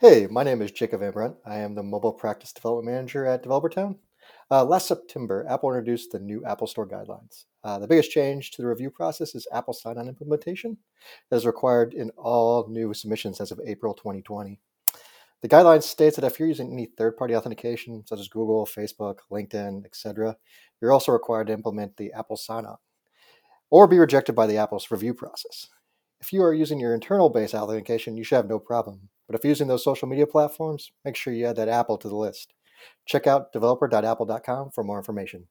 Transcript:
Hey, my name is Jacob Van Brunt. I am the Mobile Practice Development Manager at DeveloperTown. Uh, last September, Apple introduced the new Apple Store guidelines. Uh, the biggest change to the review process is Apple sign on implementation that is required in all new submissions as of April 2020. The guidelines states that if you're using any third-party authentication, such as Google, Facebook, LinkedIn, etc., you're also required to implement the Apple sign-on or be rejected by the Apple's review process. If you are using your internal base authentication, you should have no problem. But if you're using those social media platforms, make sure you add that Apple to the list. Check out developer.apple.com for more information.